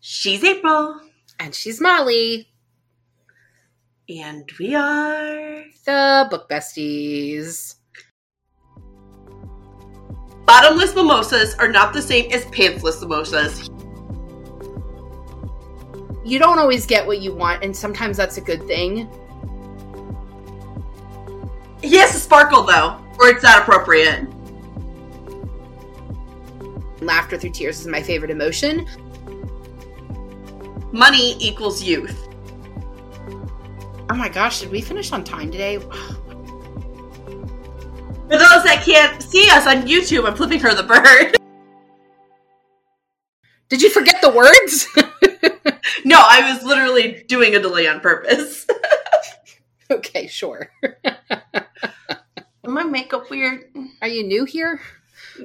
She's April. And she's Molly. And we are the Book Besties. Bottomless mimosas are not the same as pantsless mimosas. You don't always get what you want, and sometimes that's a good thing. He has to sparkle though, or it's not appropriate. Laughter through tears is my favorite emotion. Money equals youth. Oh my gosh, did we finish on time today? For those that can't see us on YouTube, I'm flipping her the bird. Did you forget the words? no, I was literally doing a delay on purpose. okay, sure. my makeup weird? Are you new here?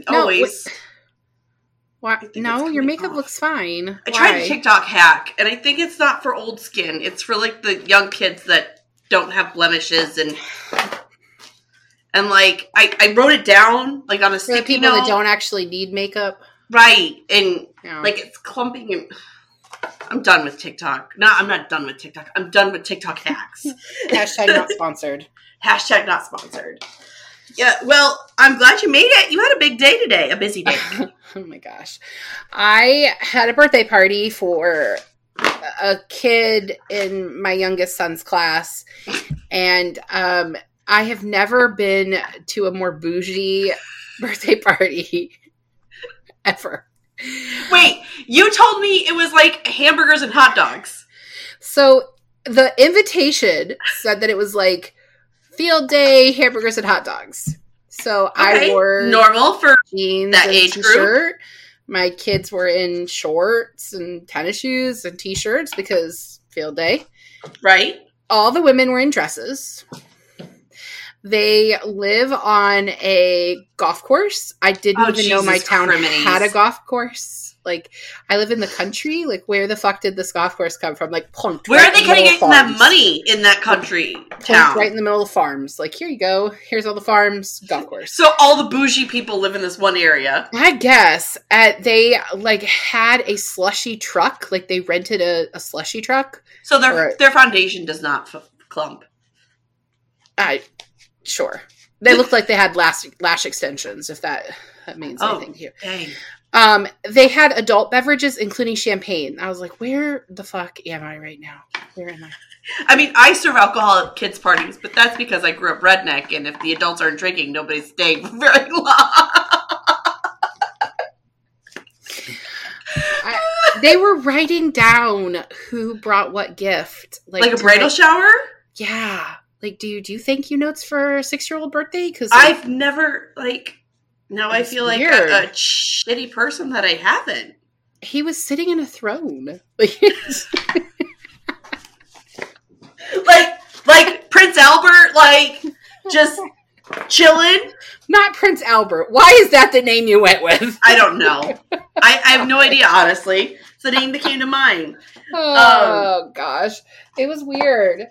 Always. No, why? No, your makeup off. looks fine. I Why? tried a TikTok hack, and I think it's not for old skin. It's for like the young kids that don't have blemishes and and like I, I wrote it down like on a for sticky people note. that don't actually need makeup, right? And yeah. like it's clumping and. I'm done with TikTok. No, I'm not done with TikTok. I'm done with TikTok hacks. Hashtag not sponsored. Hashtag not sponsored. Yeah, well, I'm glad you made it. You had a big day today, a busy day. oh my gosh. I had a birthday party for a kid in my youngest son's class and um, I have never been to a more bougie birthday party ever. Wait, you told me it was like hamburgers and hot dogs. So the invitation said that it was like field day, hamburgers and hot dogs. So okay. I wore normal for jeans that age t-shirt. group. My kids were in shorts and tennis shoes and t-shirts because field day. Right. All the women were in dresses. They live on a golf course. I didn't oh, even Jesus know my town criminies. had a golf course. Like, I live in the country. Like, where the fuck did this golf course come from? Like, Punt. Where right are they getting that money in that country town? Right in the middle of farms. Like, here you go. Here's all the farms. Golf course. So all the bougie people live in this one area. I guess. Uh, they like had a slushy truck. Like, they rented a, a slushy truck. So their or, their foundation does not f- clump. I sure. They looked like they had lash lash extensions. If that that means oh, anything to you. Dang. Um, they had adult beverages, including champagne. I was like, where the fuck am I right now? Where am I? I mean, I serve alcohol at kids' parties, but that's because I grew up redneck, and if the adults aren't drinking, nobody's staying for very long. I, they were writing down who brought what gift, like, like a bridal shower. Yeah, like do you do you thank you notes for a six year old birthday? Because like, I've never like now I feel weird. like a, a, shitty person that I haven't. He was sitting in a throne. Like, like, like Prince Albert, like just chilling. Not Prince Albert. Why is that the name you went with? I don't know. I, I have no idea, honestly. It's the name that came to mind. Oh um, gosh, it was weird.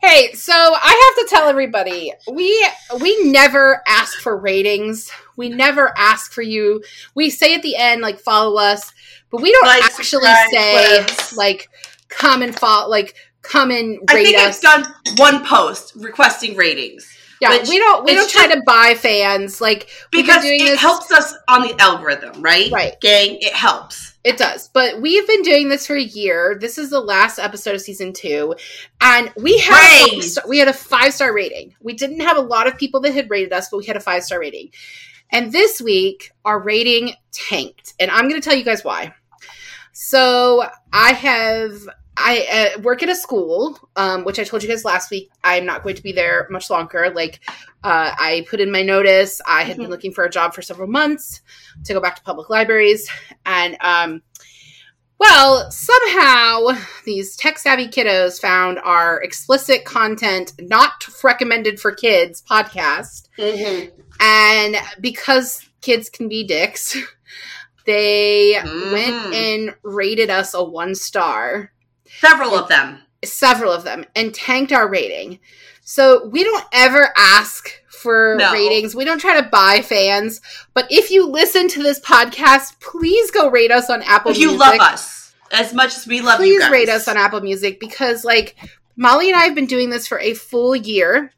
Hey, so I have to tell everybody we we never ask for ratings. We never ask for you. We say at the end like follow us, but we don't like, actually say like come and follow like come and rate I think us. I've done one post requesting ratings. Yeah, we don't we don't try to buy fans like because it this. helps us on the algorithm, right? Right, gang, it helps. It does. But we've been doing this for a year. This is the last episode of season two. And we had a, we had a five star rating. We didn't have a lot of people that had rated us, but we had a five star rating. And this week, our rating tanked. And I'm going to tell you guys why. So I have I uh, work at a school, um, which I told you guys last week. I'm not going to be there much longer. Like, uh, I put in my notice. I had mm-hmm. been looking for a job for several months to go back to public libraries, and um, well, somehow these tech savvy kiddos found our explicit content not recommended for kids podcast, mm-hmm. and because kids can be dicks. They mm. went and rated us a one star Several of them. Several of them, and tanked our rating. So we don't ever ask for no. ratings. We don't try to buy fans. But if you listen to this podcast, please go rate us on Apple. If you love us as much as we love you please rate us on Apple Music because like Molly and I have been doing this for a full year.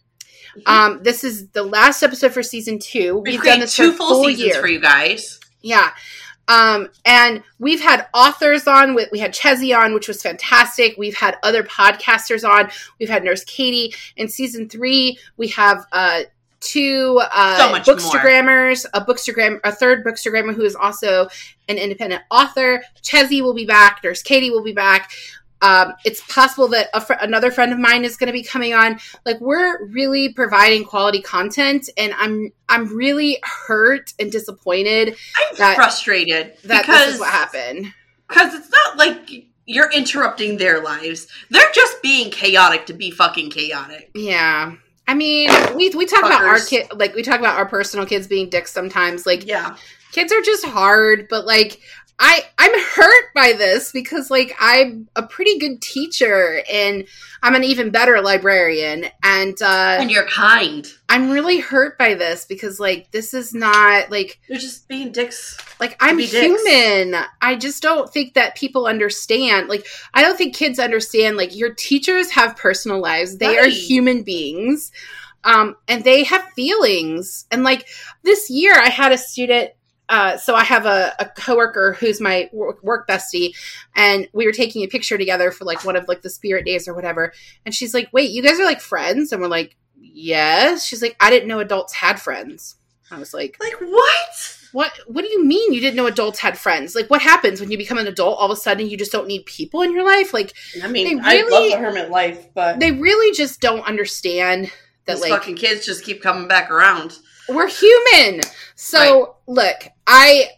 Mhm. Um, this is the last episode for season two. We We've done this two for full, full seasons year. for you guys. Yeah. Um, and we've had authors on. We we had Chezzy on, which was fantastic. We've had other podcasters on. We've had Nurse Katie. In season three, we have uh, two uh, So much bookstagrammers, a bookstagram, a third bookstagrammer who is also an independent author. Chezzy will be back. Nurse Katie will be back. Um, it's possible that a fr- another friend of mine is going to be coming on. Like we're really providing quality content, and I'm I'm really hurt and disappointed I'm That- frustrated that because this is what happened. Because it's not like you're interrupting their lives. They're just being chaotic to be fucking chaotic. Yeah. I mean, we we talk about our kid like we talk about our personal kids being dicks sometimes. Like Yeah. kids are just hard, but like I I'm hurt by this because like I'm a pretty good teacher and I'm an even better librarian and uh And you're kind. I'm really hurt by this because like this is not like You're just being dicks. like I'm be dicks. human. I just don't think that people understand. Like I don't think kids understand like your teachers have personal lives. They are human beings. Um and they have feelings. And like this year I had a student uh, so I have a, a coworker who's my work, work bestie, and we were taking a picture together for like one of like the spirit days or whatever. And she's like, "Wait, you guys are like friends?" And we're like, "Yes." She's like, "I didn't know adults had friends." I was like, Like, what? what what do you mean you didn't know adults had friends like what happens when you become an adult all of a sudden you just don't need people in your life like I mean, They I love really- the hermit life, but they really just don't understand that these like fucking kids just keep coming back around. we're human so look i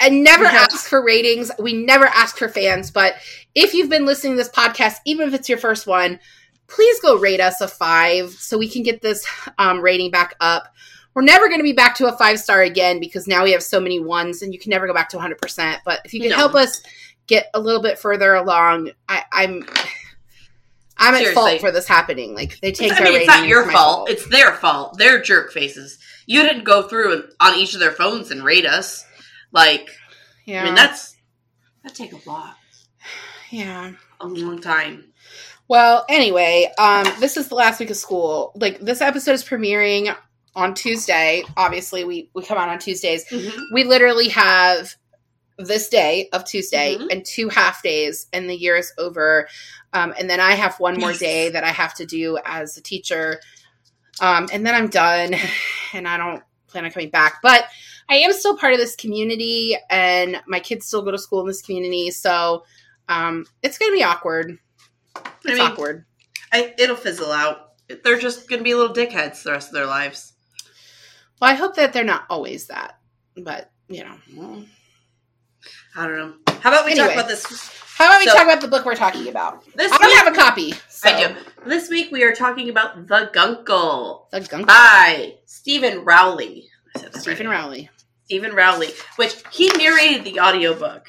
I never ask for ratings. We never ask for fans. But if you've been listening to this podcast, even if it's your first one, please go rate us a five so we can get this um, rating back up. We're never going to be back to a five star again because now we have so many ones and you can never go back to 100%. But if you can No. help us get a little bit further along, I, I'm. I'm at fault for this happening. Like they take I our mean, it's not your my fault. It's their fault. They're jerk faces. You didn't go through on each of their phones and rate us. Like, yeah, I mean, that's that take a lot, yeah. a long time. Well, anyway, um, this is the last week of school. Like this episode is premiering on Tuesday. Obviously, we we come out on Tuesdays. We literally have this day of Tuesday Mhm. and two half days, and the year is over. Um, and then I have one more day that I have to do as a teacher, um, and then I'm done. And I don't plan on coming back, but I am still part of this community, and my kids still go to school in this community. So um, it's going to be awkward. I mean, awkward. I, it'll fizzle out. They're just going to be little dickheads the rest of their lives. Well, I hope that they're not always that, but you know. Well, I don't know. How about we talk about this? How about we So- talk about the book we're talking about? This I don't week, have a copy. So. I do. This week we are talking about The Guncle The Gunk. by Steven Rowley. I said that Steven right. Rowley. Steven Rowley, which he narrated the audiobook.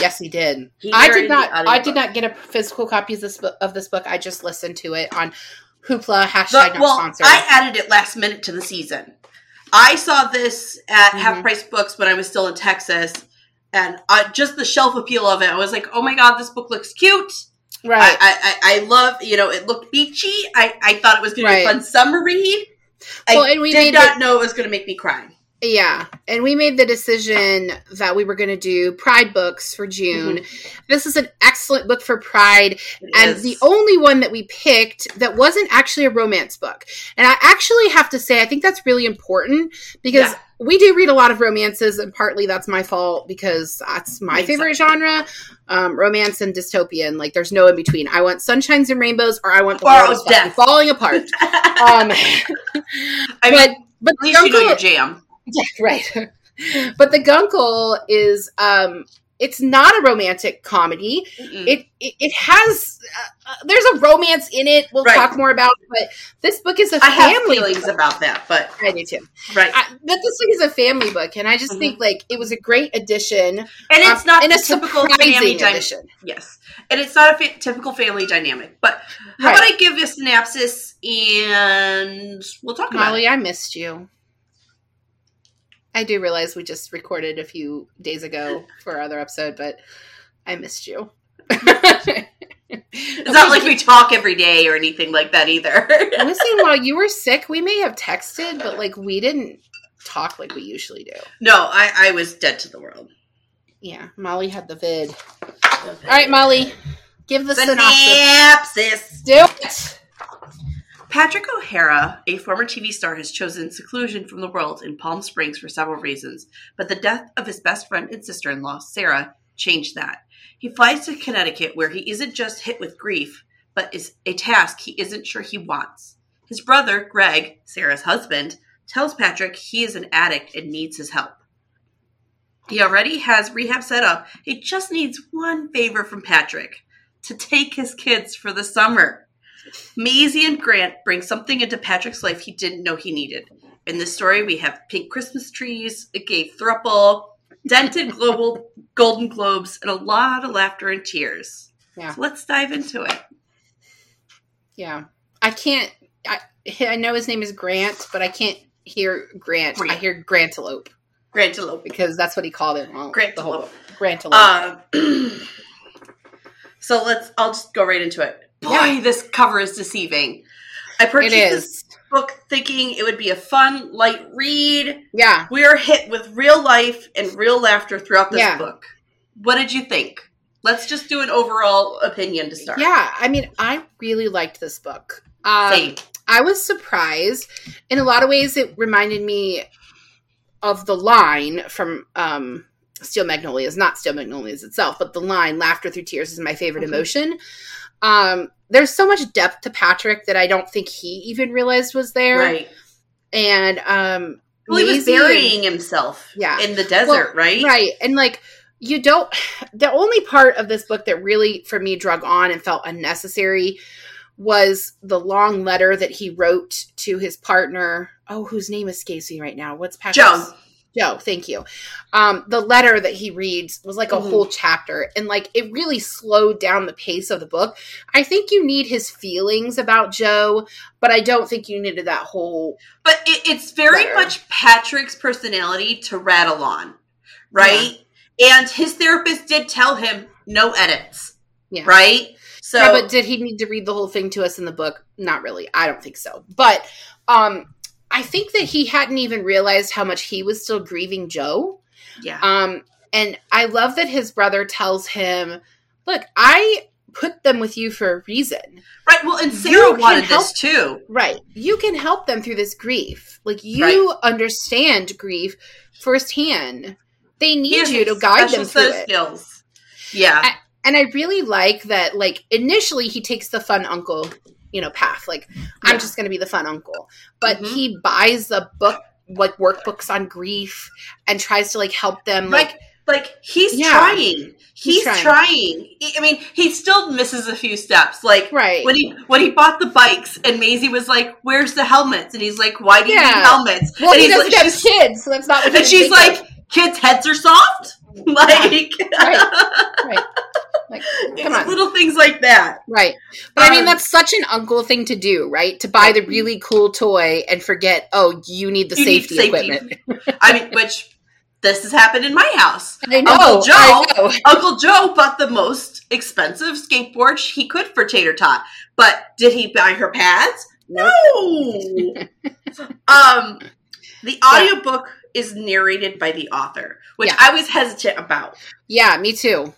Yes, he did. He I did not. I did not get a physical copy of this book. Of this book, I just listened to it on Hoopla hashtag not well, sponsored. I added it last minute to the season. I saw this at Mhm. Half Price Books when I was still in Texas, and uh, just the shelf appeal of it, I was like, "Oh my god, this book looks cute." right. I, I, I I love, you know, it looked beachy. I, I thought it was going to be a fun summer read. I Well, and we did not know it was going to make me cry. Yeah, and we made the decision that we were going to do Pride books for June. This is an excellent book for Pride, It and is. the only one that we picked that wasn't actually a romance book. And I actually have to say, I think that's really important because Yeah. We do read a lot of romances, and partly that's my fault because that's my Makes favorite genre um, romance and dystopian. Like, there's no in between. I want sunshines and rainbows, or I want the Or world death. falling apart. Um, I mean, but at least you know your jam. yeah, right. but the Guncle is um it's not a romantic comedy. It it, it has uh, uh, there's a romance in it. We'll Right. talk more about, it, but this book is a I have feelings book. about that, but I do too. right, I, but this book is a family book, and I just Mhm. think like it was a great addition. and it's um, not and a typical family addition. Yes, and it's not a fa- typical family dynamic. But how Right. about I give you a synopsis and we'll talk about Molly, it. I missed you. I do realize we just recorded a few days ago for our other episode, but I missed you. it's not like we talk every day or anything like that either. Listen, while you were sick, we may have texted, but like we didn't talk like we usually do. No, I, I was dead to the world. Yeah, Molly had the vid. All right, Molly, give the synopsis. synopsis. Do it. Patrick O'Hara, a former TV star, has chosen seclusion from the world in Palm Springs for several reasons, but the death of his best friend and sister in law, Sarah, changed that. He flies to Connecticut where he isn't just hit with grief, but is a task he isn't sure he wants. His brother, Greg, Sarah's husband, tells Patrick he is an addict and needs his help. He already has rehab set up. He just needs one favor from Patrick to take his kids for the summer. Maisie and Grant bring something into Patrick's life he didn't know he needed. In this story, we have pink Christmas trees, a gay thruple, dented global golden globes, and a lot of laughter and tears. Yeah. So let's dive into it. Yeah. I can't I I know his name is Grant, but I can't hear Grant. Grant. I hear Grantelope Grantelope. because that's what he called it. Grantelope. the whole Grantelope. Um, so let's. I'll just go right into it. Boy, this cover is deceiving. I purchased this book thinking it would be a fun, light read. Yeah. We are hit with real life and real laughter throughout this Yeah. book. What did you think? Let's just do an overall opinion to start. Yeah. I mean, I really liked this book. Um, Same. I was surprised. In a lot of ways, it reminded me of the line from um, Steel Magnolias, not Steel Magnolias itself, but the line "Laughter through tears" is my favorite Mhm. emotion. Um, there's so much depth to Patrick that I don't think he even realized was there. Right. And um, Well, he was and- burying himself Yeah. in the desert, right? Right. And like you don't the only part of this book that really for me drug on and felt unnecessary was the long letter that he wrote to his partner. Oh, whose name escapes me right now. What's Patrick's? Joe. Joe, thank you. Um, the letter that he reads was like a Mhm. whole chapter, and like it really slowed down the pace of the book. I think you need his feelings about Joe, but I don't think you needed that whole. But it, it's very Letter. much Patrick's personality to rattle on, right? And his therapist did tell him no edits, Yeah. right? So, yeah, but did he need to read the whole thing to us in the book? Not really. I don't think so. But um, I think that he hadn't even realized how much he was still grieving Joe. yeah, Um, and I love that his brother tells him, "Look, I put them with you for a reason. right. Well, and you Sarah can wanted help- this too. Right? You can help them through this grief. Like you understand grief firsthand. They need you to guide them through it." skills. Yeah, and I really like that. Like initially, he takes the fun uncle, you know, path. Like I'm just going to be the fun uncle, but Mhm. he buys a book, like workbooks on grief, and tries to like help them. Like, like like he's Yeah. trying. He's, He's trying. trying. I mean, he still misses a few steps. Like right? when he when he bought the bikes, and Maisie was like, "Where's the helmets?" And he's like, "Why do you Yeah. need helmets?" well, and he he's doesn't like, have kids, so that's not what. he and she's like, "Kids' heads are soft." Like, of. right. Like, come on. little things like that. Right. But I mean, Um, that's such an uncle thing to do, right? To buy the really cool toy and forget, oh, you need the You need safety, safety. equipment. I mean, which this has happened in my house. I know. Uncle Joe- know. Uncle Joe bought the most expensive skateboard he could for Tater Tot, but did he buy her pads? No. um, the audiobook is narrated by the author, which Yeah. I was hesitant about. Yeah, me too.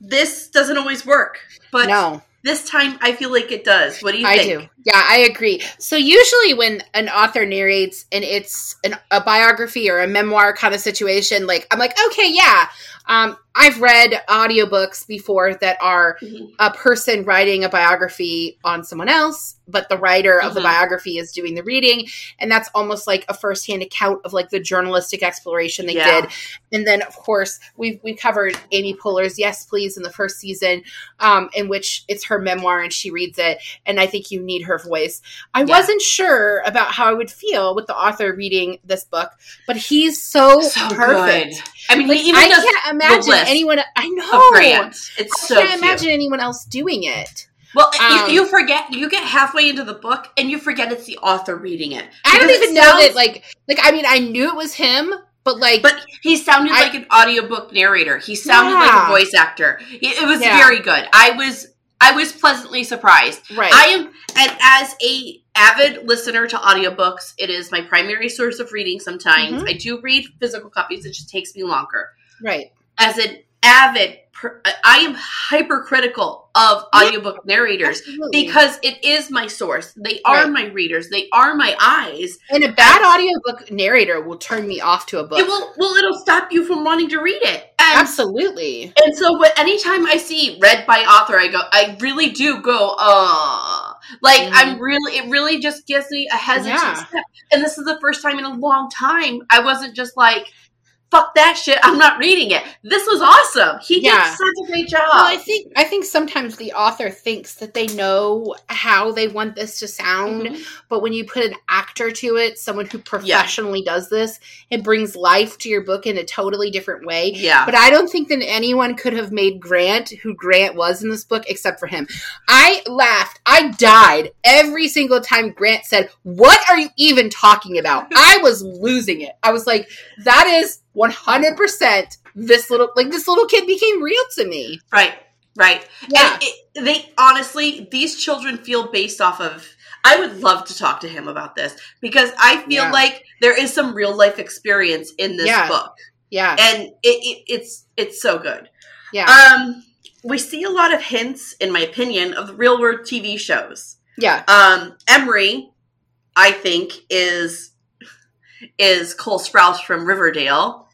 This doesn't always work, but no. this time I feel like it does. What do you I think? do. Yeah, I agree. So usually when an author narrates and it's an, a biography or a memoir kind of situation, like I'm like, okay, yeah. Um, I've read audiobooks before that are Mhm. a person writing a biography on someone else, but the writer of the Mhm. biography is doing the reading, and that's almost like a firsthand account of like the journalistic exploration they Yeah. did. And then of course we we covered Amy Poehler's Yes Please in the first season, um, in which it's her memoir and she reads it, and I think you need her voice. I Yeah. wasn't sure about how I would feel with the author reading this book, but he's so, So perfect. good. I mean, Like, he even I does can't imagine anyone. I know. Grant. It's I so can't cute. imagine anyone else doing it. Well, Um, you, you forget. You get halfway into the book and you forget it's the author reading it. I don't it even know sounds- that. Like, like I mean, I knew it was him, But like, but he sounded I, like an audiobook narrator. He sounded yeah. like a voice actor. It, was yeah. very good. I was I was pleasantly surprised. Right. I am and as a avid listener to audiobooks, it is my primary source of reading sometimes. Mm-hmm. I do read physical copies, it just takes me longer. Right. As an avid I am hypercritical of audiobook yeah, narrators absolutely. because it is my source. They are right. my readers. They are my eyes. And a bad audiobook narrator will turn me off to a book. It will well it'll stop you from wanting to read it. And, absolutely. And so what anytime I see read by author, I go I really do go, uh like mm-hmm. I'm really it really just gives me a hesitant yeah. step. And this is the first time in a long time I wasn't just like fuck that shit. I'm not reading it. This was awesome. He yeah. did such a great job. Well, I think I think sometimes the author thinks that they know how they want this to sound, mm-hmm. but when you put an actor to it, someone who professionally yeah. does this, it brings life to your book in a totally different way. Yeah. But I don't think that anyone could have made Grant who Grant was in this book except for him. I laughed. I died every single time Grant said, "What are you even talking about?" I was losing it. I was like, "That is 100% this little like this little kid became real to me. Right right. Yeah. it, they honestly these children feel based off of i would love to talk to him about this because i feel yeah. like there is some real life experience in this yeah. book. Yeah. And it, it, it's it's so good. Yeah. Um we see a lot of hints in my opinion of the real world tv shows. Yeah. Um emery i think is is Cole Sprouse from Riverdale.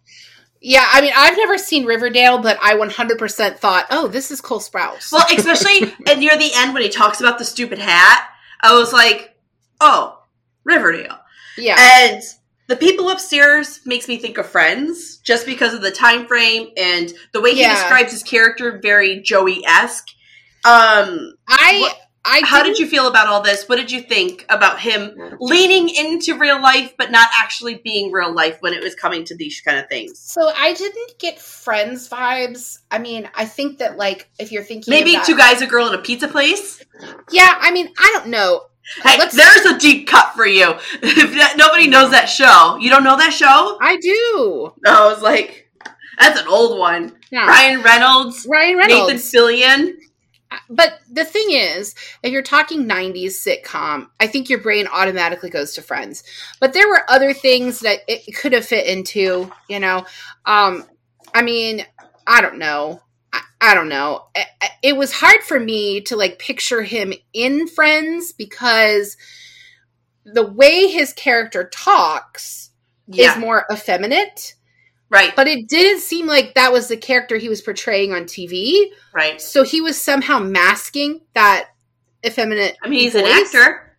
Yeah, I mean, I've never seen Riverdale, but I 100% thought, oh, this is Cole Sprouse. Well, especially near the end when he talks about the stupid hat, I was like, oh, Riverdale. Yeah. And the people upstairs makes me think of Friends just because of the time frame and the way he yeah. describes his character, very Joey esque. Um, I. What, I How did you feel about all this? What did you think about him leaning into real life but not actually being real life when it was coming to these kind of things? So I didn't get friends vibes. I mean, I think that like if you're thinking maybe that, two guys, a girl in a pizza place. Yeah, I mean, I don't know. Hey, Let's, there's a deep cut for you. if nobody knows that show, you don't know that show? I do. I was like, that's an old one. Yeah. Ryan Reynolds, Ryan Reynolds, Nathan Fillion but the thing is, if you're talking 90s sitcom, I think your brain automatically goes to Friends. But there were other things that it could have fit into, you know. Um, I mean, I don't know. I, I don't know. It, it, was hard for me to like picture him in Friends because the way his character talks yeah. is more effeminate Right. But it didn't seem like that was the character he was portraying on TV. Right. So he was somehow masking that effeminate. I mean, he's voice. an actor.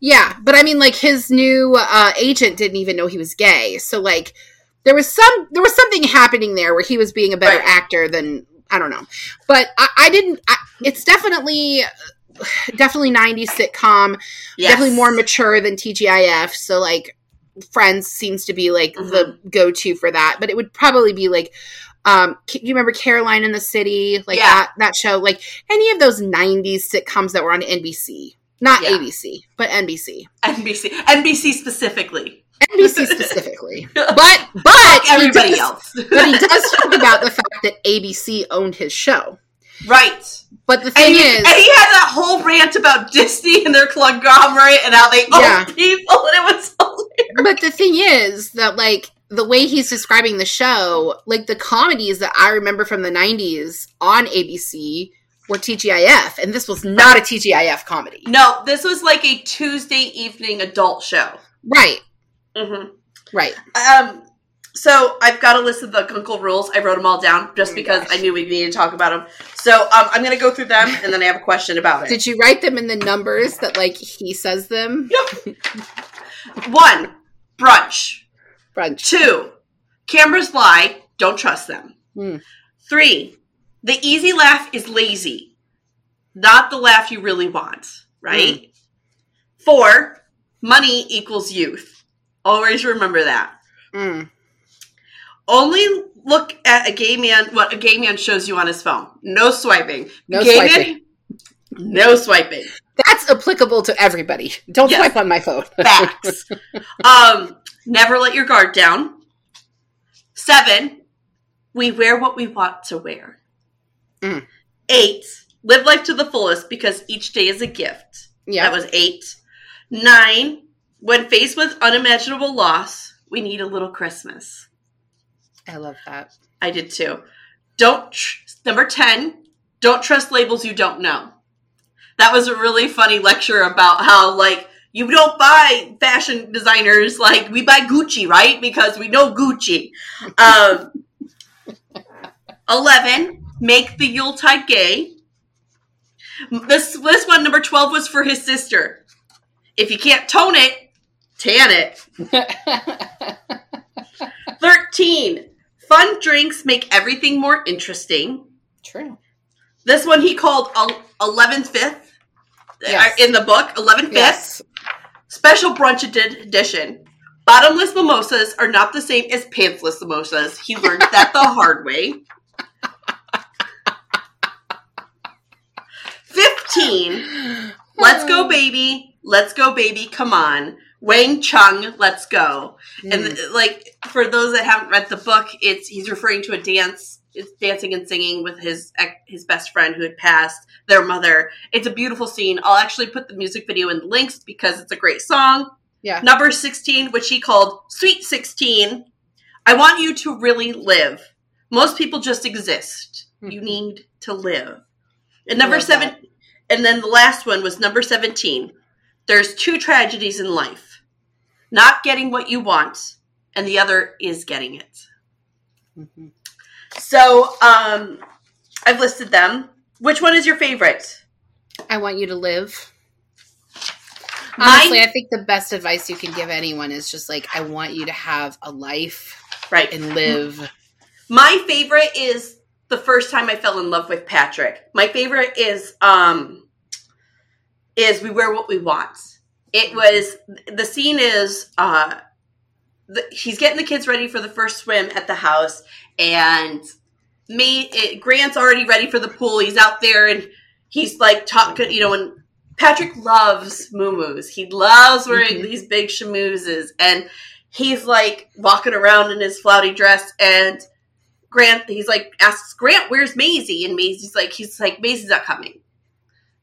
Yeah, but I mean, like his new uh, agent didn't even know he was gay. So like, there was some there was something happening there where he was being a better right. actor than I don't know. But I, I didn't. I, it's definitely definitely 90s sitcom. Yes. Definitely more mature than TGIF. So like Friends seems to be like mm-hmm. the go to for that, but it would probably be like um you remember Caroline in the City? Like yeah. that that show like any of those 90s sitcoms that were on NBC not yeah. ABC but NBC NBC NBC specifically. NBC specifically. But but everybody does, else. but he does talk about the fact that ABC owned his show. Right but the thing and he, is, and he had that whole rant about Disney and their conglomerate and how they yeah. own people, and it was hilarious. But the thing is that, like, the way he's describing the show, like the comedies that I remember from the '90s on ABC were TGIF, and this was not a TGIF comedy. No, this was like a Tuesday evening adult show. Right. Mm-hmm. Right. Um. So I've got a list of the Guncle rules. I wrote them all down just oh because gosh. I knew we needed to talk about them. So um, I'm going to go through them, and then I have a question about it. Did you write them in the numbers that like he says them? Yep. One, brunch. Brunch. Two, cameras lie. Don't trust them. Hmm. Three, the easy laugh is lazy, not the laugh you really want. Right. Hmm. Four, money equals youth. Always remember that. Hmm. Only look at a gay man what a gay man shows you on his phone. No swiping. No gay swiping. Man, no swiping. That's applicable to everybody. Don't yes. swipe on my phone. Facts. um, never let your guard down. Seven, we wear what we want to wear. Mm. Eight, live life to the fullest because each day is a gift. Yeah. That was eight. Nine, when faced with unimaginable loss, we need a little Christmas. I love that. I did too. Don't tr- number 10, don't trust labels you don't know. That was a really funny lecture about how like you don't buy fashion designers like we buy Gucci, right? Because we know Gucci. Um 11, make the Yuletide gay. This this one number 12 was for his sister. If you can't tone it, tan it. 13. Fun drinks make everything more interesting. True. This one he called el- 11th Fifth Yes. uh, in the book, 11th Fifth. Yes. Special brunch edition. Bottomless mimosas are not the same as pantsless mimosas. He learned that the hard way. 15. Let's go, baby. Let's go, baby. Come on. Wang Chung, let's go. And Mm. th- like for those that haven't read the book, it's he's referring to a dance. It's dancing and singing with his his best friend who had passed their mother. It's a beautiful scene. I'll actually put the music video in the links because it's a great song. Yeah. Number 16, which he called Sweet 16. I want you to really live. Most people just exist. You Mhm. need to live. And number seven, and then the last one was number 17. There's two tragedies in life not getting what you want, and the other is getting it. Mhm. So, um, I've listed them. Which one is your favorite? I want you to live. Mine- Honestly, I think the best advice you can give anyone is just like, I want you to have a life Right. and live. My favorite is the first time I fell in love with Patrick. My favorite is um is we wear what we want. It was the scene is uh the, he's getting the kids ready for the first swim at the house and me it, Grant's already ready for the pool. He's out there and he's like talking, you know, and Patrick loves moo He loves wearing Mhm. these big shamoozes and he's like walking around in his flouty dress and Grant he's like asks Grant where's Maisie and Maisie's like he's like Maisie's not coming.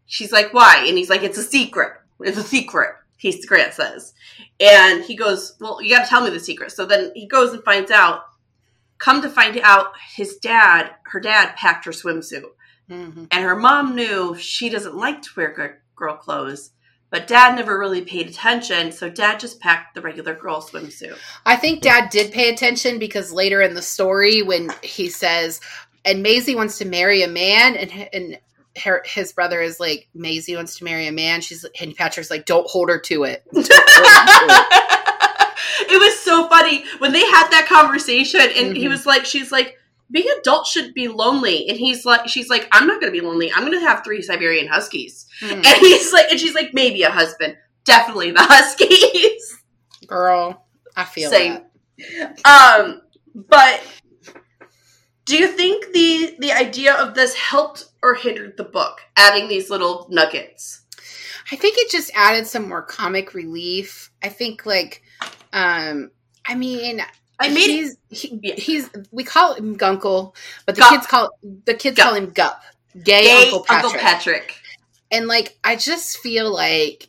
She's like why and he's like it's a secret. It's a secret. He Grant says. And he goes, "Well, you got to tell me the secret." So then he goes and finds out. Come to find out his dad, her dad packed her swimsuit. Mhm. And her mom knew she doesn't like to wear girl clothes, but dad never really paid attention, so dad just packed the regular girl swimsuit. I think dad did pay attention because later in the story, when he says, and Maisie wants to marry a man, and, and her, his brother is like, Maisie wants to marry a man. She's and Patrick's like, don't hold her to it. Her to it. it was so funny when they had that conversation and he Mhm. was like she's like being adult should be lonely and he's like she's like i'm not gonna be lonely i'm gonna have three siberian huskies Hmm. and he's like and she's like maybe a husband definitely the huskies Girl, I feel Same. that. um but do you think the the idea of this helped or hindered the book adding these little nuggets I think it just added some more comic relief. I think like um I mean i made he's he, Yeah. he's we call him Guncle, but the Gup. kids call the kids Gup. call him Gup. Gay, gay Uncle Patrick. patrick And like I just feel like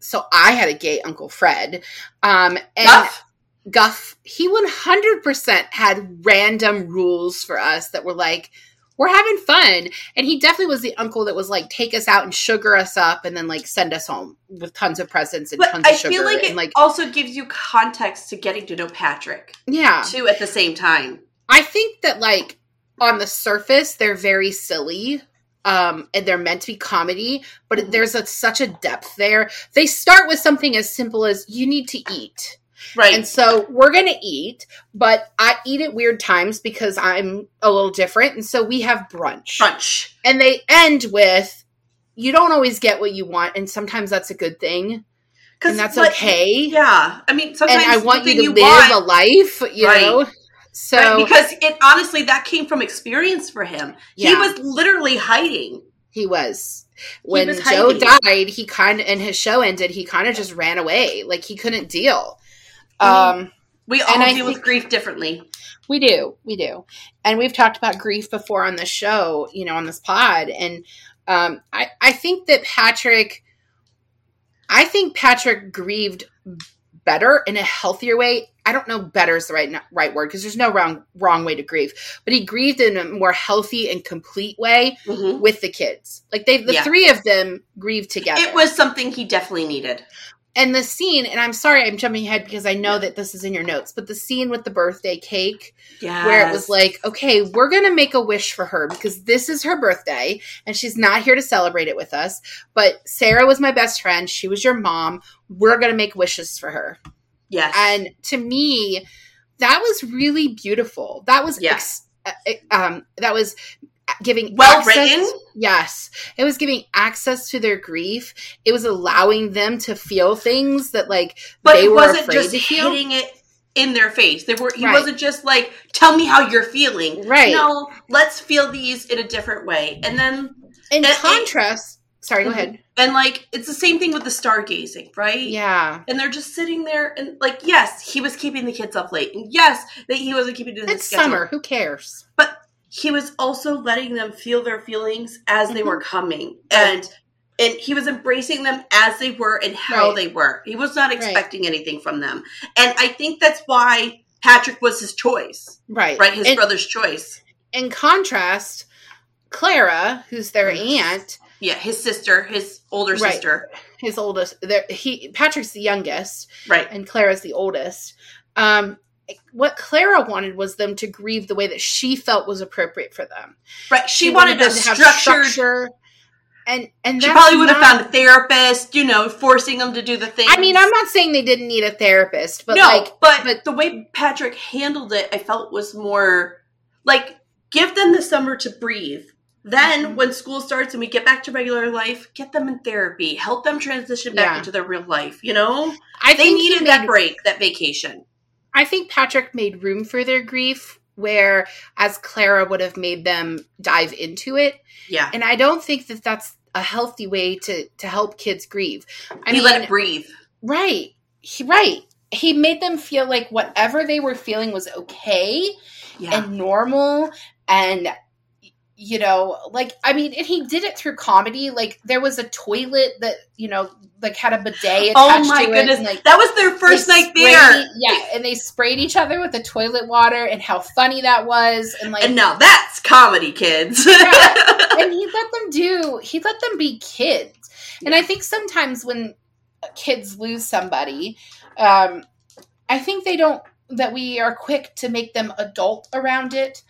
so I had a gay Uncle Fred. Um and Guff? Guff, he 100% had random rules for us that were like, we're having fun. And he definitely was the uncle that was like, take us out and sugar us up and then like send us home with tons of presents and But tons I of sugar. feel like it and like, also gives you context to getting to know Patrick yeah. too at the same time. I think that like on the surface, they're very silly. Um, and they're meant to be comedy, but Mhm. there's a, such a depth there. They start with something as simple as you need to eat. Right. And so we're going to eat, but I eat at weird times because I'm a little different. And so we have brunch. Brunch. And they end with, you don't always get what you want. And sometimes that's a good thing. And that's but- okay. Yeah. I mean, And sometimes I want you to live a life, you Right. know? So, right, because it honestly that came from experience for him. He was literally hiding. he was. When was Joe hiding. died, he kind of, and his show ended, he kind of just ran away. Like he couldn't deal. I Um, We all deal with grief differently. We do, we do, and we've talked about grief before on the show, you know, on this pod, and um, I I think that Patrick, I think Patrick grieved better in a healthier way. I don't know better is the right right word because there's no wrong wrong way to grieve, but he grieved in a more healthy and complete way mm-hmm. with the kids. Like they the yeah. three of them grieved together. It was something he definitely needed and the scene and i'm sorry i'm jumping ahead because i know that this is in your notes but the scene with the birthday cake yes. where it was like okay we're gonna make a wish for her because this is her birthday and she's not here to celebrate it with us but sarah was my best friend. She was your mom. We're gonna make wishes for her. Yes. And to me that was really beautiful. That was yes. Ex- uh, um, that was giving well access, written. Yes, it was giving access to their grief. It was allowing them to feel things that like but they it wasn't just hitting it in their face. They were. He right. wasn't just like, "Tell me how you're feeling." Right. No, let's feel these in a different way. And then, in and, contrast. And, sorry, go mm-hmm. ahead. And like it's the same thing with the stargazing, right? Yeah. And they're just sitting there and like, yes, he was keeping the kids up late, and yes, that he wasn't keeping the it's schedule. summer. Who cares? But he was also letting them feel their feelings as they mm-hmm. were coming and and he was embracing them as they were and how right. they were. He was not expecting right. anything from them. And i think that's why patrick was his choice. Right. Right? His and, brother's choice. in contrast clara who's their aunt yeah his sister his older right. sister. His oldest he patrick's the youngest. Right. And clara's the oldest. Um what Clara wanted was them to grieve the way that she felt was appropriate for them. Right. She, she wanted, wanted to have structure. And and she probably would not, have found a therapist, you know, forcing them to do the thing. I mean, I'm not saying they didn't need a therapist, but no, like, but, but the way Patrick handled it, I felt was more like give them the summer to breathe. Then, mm-hmm. when school starts and we get back to regular life, get them in therapy, help them transition back yeah. into their real life. You know, I they needed that break, that vacation. I think Patrick made room for their grief where as Clara would have made them dive into it. Yeah. And I don't think that that's a healthy way to to help kids grieve. I he mean, let it breathe. Right. He right. He made them feel like whatever they were feeling was okay yeah. and normal and you know, like I mean, and he did it through comedy. Like there was a toilet that you know, like had a bidet. oh my goodness, it, like, that was their first night there. Yeah, and they sprayed each other with the toilet water, and how funny that was. And like, and now that's comedy, kids. yeah. And he let them do. He let them be kids. And I think sometimes when kids lose somebody, um, I think they don't that we are quick to make them adult around it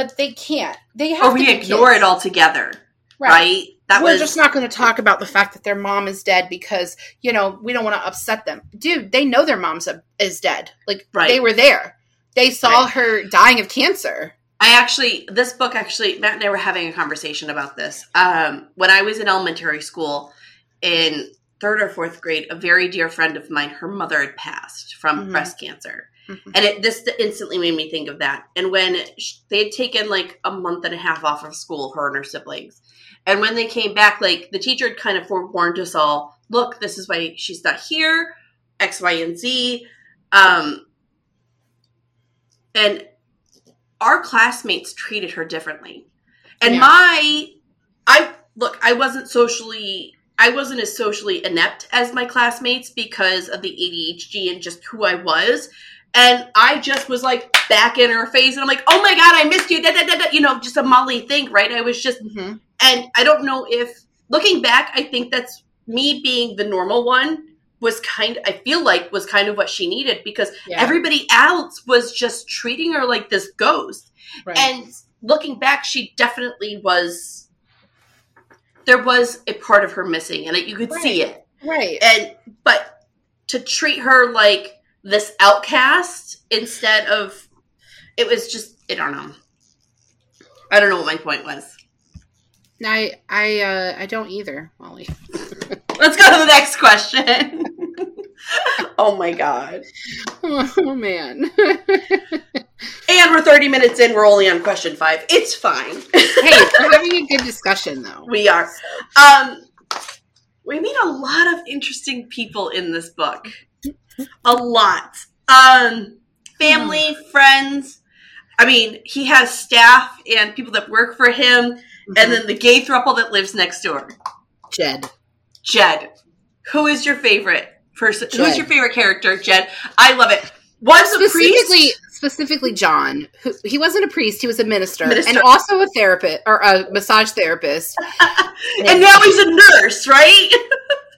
but they can't. They have or we ignore kids. it altogether, right? right? That We're was... just not going to talk about the fact that their mom is dead because you know we don't want to upset them, dude. They know their mom's a, is dead. Like right. they were there. They saw right. her dying of cancer. I actually, this book actually, Matt and I were having a conversation about this. Um, when I was in elementary school, in third or fourth grade, a very dear friend of mine, her mother had passed from mm-hmm. breast cancer. Mm-hmm. And it this instantly made me think of that. And when they had taken like a month and a half off of school, her and her siblings, and when they came back, like the teacher had kind of forewarned us all, look, this is why she's not here, X, Y, and Z. Um, and our classmates treated her differently. And yeah. my, I look, I wasn't socially I wasn't as socially inept as my classmates because of the ADHD and just who I was. And I just was like back in her face, and I'm like, "Oh my god, I missed you!" Da, da, da, you know, just a Molly thing, right? I was just, mm-hmm. and I don't know if looking back, I think that's me being the normal one was kind. I feel like was kind of what she needed because yeah. everybody else was just treating her like this ghost. Right. And looking back, she definitely was. There was a part of her missing, and you could right. see it. Right. And but to treat her like this outcast instead of it was just I don't know. I don't know what my point was. I I uh I don't either, Molly. Let's go to the next question. oh my god. Oh man. and we're 30 minutes in, we're only on question 5. It's fine. hey, we're having a good discussion though. We are. Um we meet a lot of interesting people in this book a lot. Um, family, friends. I mean, he has staff and people that work for him, Mm-hmm. and then the gay throuple that lives next door. Jed. Jed. Who is your favorite person? Who's your favorite character? Jed. I love it. One's a Specifically, priest. specifically John. Who, he wasn't a priest; he was a minister, Minister. and also a therapist or a massage therapist. and now he's a nurse, right?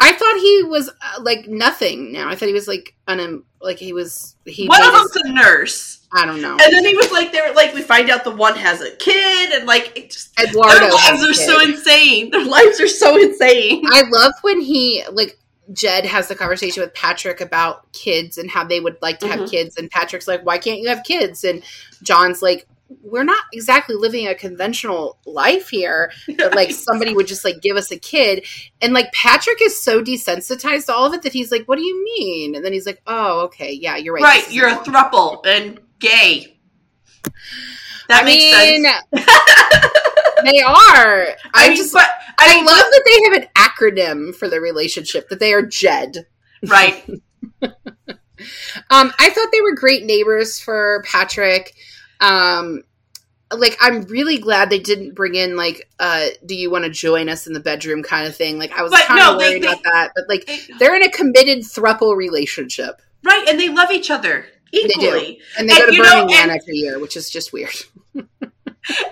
I thought he was uh, like nothing. Now I thought he was like un like he was he. One of them's a nurse. I don't know. And then he was like, they were like, we find out the one has a kid, and like, it just, Eduardo. their lives are so insane. Their lives are so insane. I love when he like Jed has the conversation with Patrick about kids and how they would like to have Mhm. kids, and Patrick's like, "Why can't you have kids?" And John's like, "We're not exactly living a conventional life here. But like somebody would just like give us a kid." And like Patrick is so desensitized to all of it that he's like, "What do you mean?" And then he's like, "Oh, okay, yeah, you're right. right, you're a wrong." thruple and gay. That I makes mean, sense. they are. I, mean, just but I, I mean, love that they have an acronym for their relationship. That they are Jed. right. Um, I thought they were great neighbors for Patrick. Um, like I'm really glad they didn't bring in like, uh, do you want to join us in the bedroom kind of thing. Like I was kind of they- worried they- about that, but like they're in a committed thruple relationship, Right, and they love each other equally. and they And go to you know, Burning Man and- every year, which is just weird.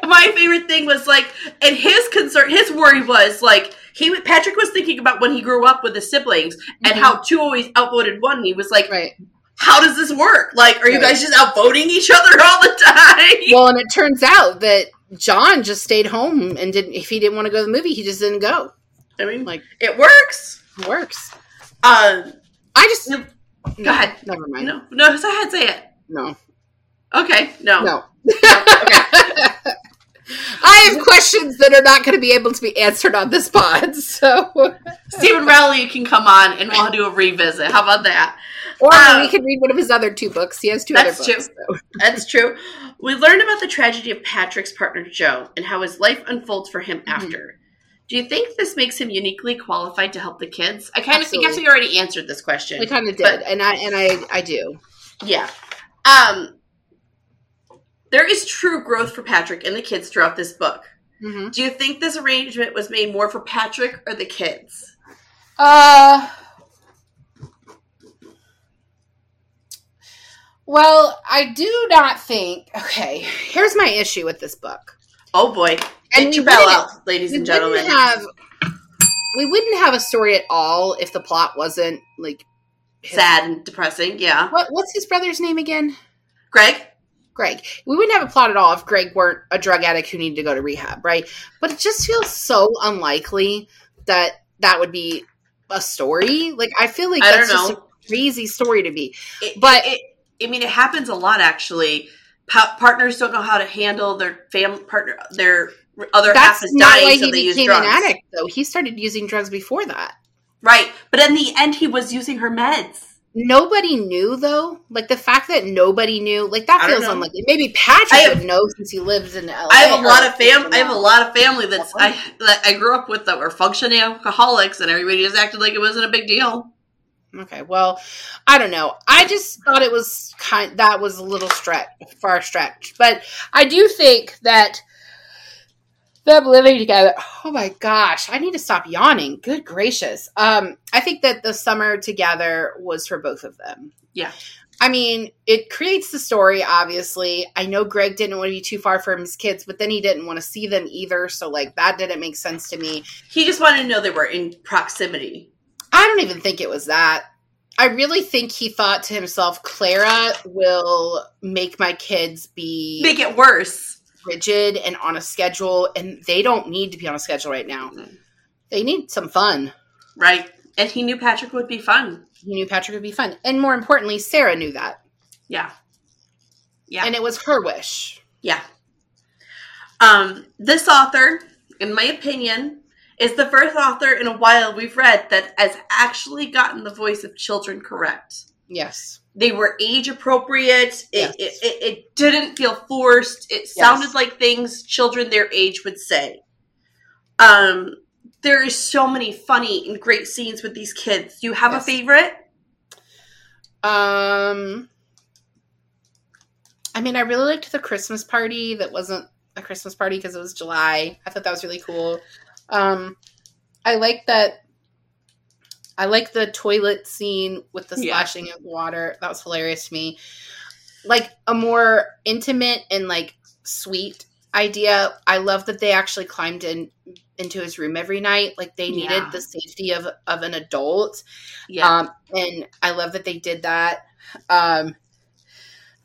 My favorite thing was like, and his concern, his worry was like, he Patrick was thinking about when he grew up with his siblings and Mhm. how two always outvoted one. And he was like, Right. How does this work? Like, are you guys just outvoting each other all the time? Well, and it turns out that John just stayed home and didn't. If he didn't want to go to the movie, he just didn't go. I mean, Like it works. it works. Um, I just No, no, ahead. Never mind. no, no, go ahead, say it. no. Okay, no, No. okay. I have questions that are not going to be able to be answered on this pod. So, Steven Rowley can come on and we'll do a revisit. How about that? Or Uh, we can read one of his other two books. He has two That's other books. so. That's true. We learned about the tragedy of Patrick's partner Joe and how his life unfolds for him Mm-hmm. after. Do you think this makes him uniquely qualified to help the kids? I kind of think Absolutely. we already answered this question. We kind of did, But- and I and I I do. Yeah. Um there is true growth for Patrick and the kids throughout this book. hmm Do you think this arrangement was made more for Patrick or the kids? Uh. Well, I do not think. Okay, here's my issue with this book. Oh boy. And your bell out, ladies and gentlemen. have we wouldn't have a story at all if the plot wasn't like his- Sad and depressing, yeah. What what's his brother's name again? Greg? Greg. We wouldn't have a plot at all if Greg weren't a drug addict who needed to go to rehab, right? But it just feels so unlikely that that would be a story. Like I feel like I that's just a crazy story to be. It, But- it, I mean, it happens a lot actually. Pa- partners don't know how to handle their family partner. Their other half That's is not why dying, so he they use became an drugs. addict, though. He started using drugs before that. Right, but in the end, he was using her meds. Nobody knew though. Like the fact that nobody knew, like that feels unlikely. Maybe Patrick have- would know since he lives in LA. I have a lot of fam. I have a lot of family that's I that I grew up with that were functioning alcoholics, and everybody just acted like it wasn't a big deal. Okay, well, I don't know. I just thought it was kind that was a little stretch, far stretch. But I do think that them living together. Oh my gosh, I need to stop yawning. Good gracious. Um, I think that the summer together was for both of them. Yeah. I mean, it creates the story, obviously. I know Greg didn't want to be too far from his kids, but then he didn't want to see them either. So, like, that didn't make sense to me. He just wanted to know they were in proximity. I don't even think it was that. I really think he thought to himself, Clara will make my kids be Make it worse. rigid and on a schedule, and they don't need to be on a schedule right now. They need some fun. Right, and he knew Patrick would be fun. He knew Patrick would be fun. And more importantly, Sarah knew that. Yeah, yeah, And it was her wish. yeah. Um, this author, in my opinion, is the first author in a while we've read that has actually gotten the voice of children correct. Yes. they were age appropriate. It, Yes. it, it, it didn't feel forced. It sounded like things children their age would say. Um, there is so many funny and great scenes with these kids. Do you have Yes. a favorite? Um I mean, I really liked the Christmas party that wasn't a Christmas party because it was July. I thought that was really cool. Um, I like that. I like the toilet scene with the splashing yeah. of water. That was hilarious to me. Like a more intimate and like sweet idea. I love that they actually climbed in into his room every night. Like they needed yeah. the safety of of an adult. Yeah. Um, and I love that they did that. Um,